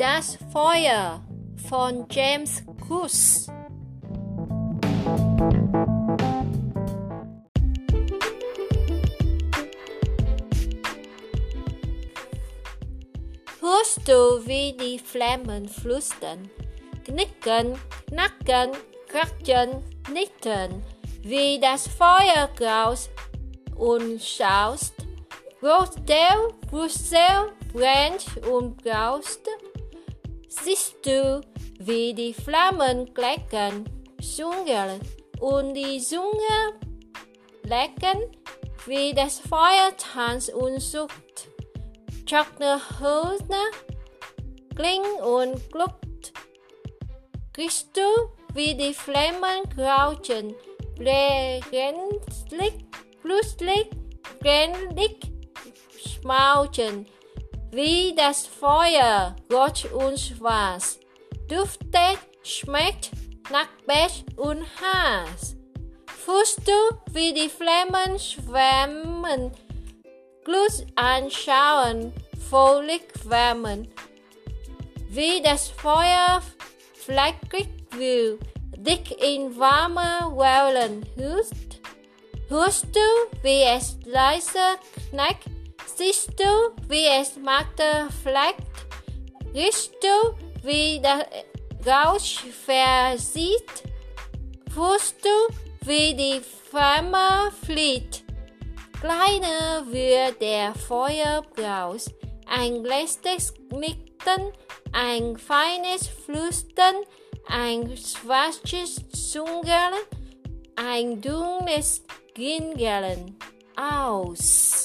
Das Feuer von James Kuss. Hörst du, wie die Flammen flüstern, knicken, knacken, kratzen, nicken, wie das Feuer graust und schaust, Brustel, Brustel brennt und braust, siehst du, wie die Flammen kleckern, sungen und die Zunge lecken, wie das Feuer tanzt und sucht. Trockene Hülse kling und gluckt. Kriegst du, wie die Flammen crouchen, brennlich, plötzlich, brennlich, schmauchen, wie das Feuer rot und schwarz, duftet, schmeckt nach Bett und Hass. Fühlst du, wie die Flammen schwärmen, Glut anschauen, völlig wärmen, wie das Feuer flackrig will, dick in warme Wellen hust. Hörst du, wie es leise knackt? Siehst du, wie es Magde fleckt? Riechst du, wie der Rausch versieht? Fühlst du, wie die Flamme flieht? Kleiner wird der Feuerbraus, ein letztes Knicken, ein feines Flüstern, ein schwarzes Zungern, ein dunkles Gingern aus.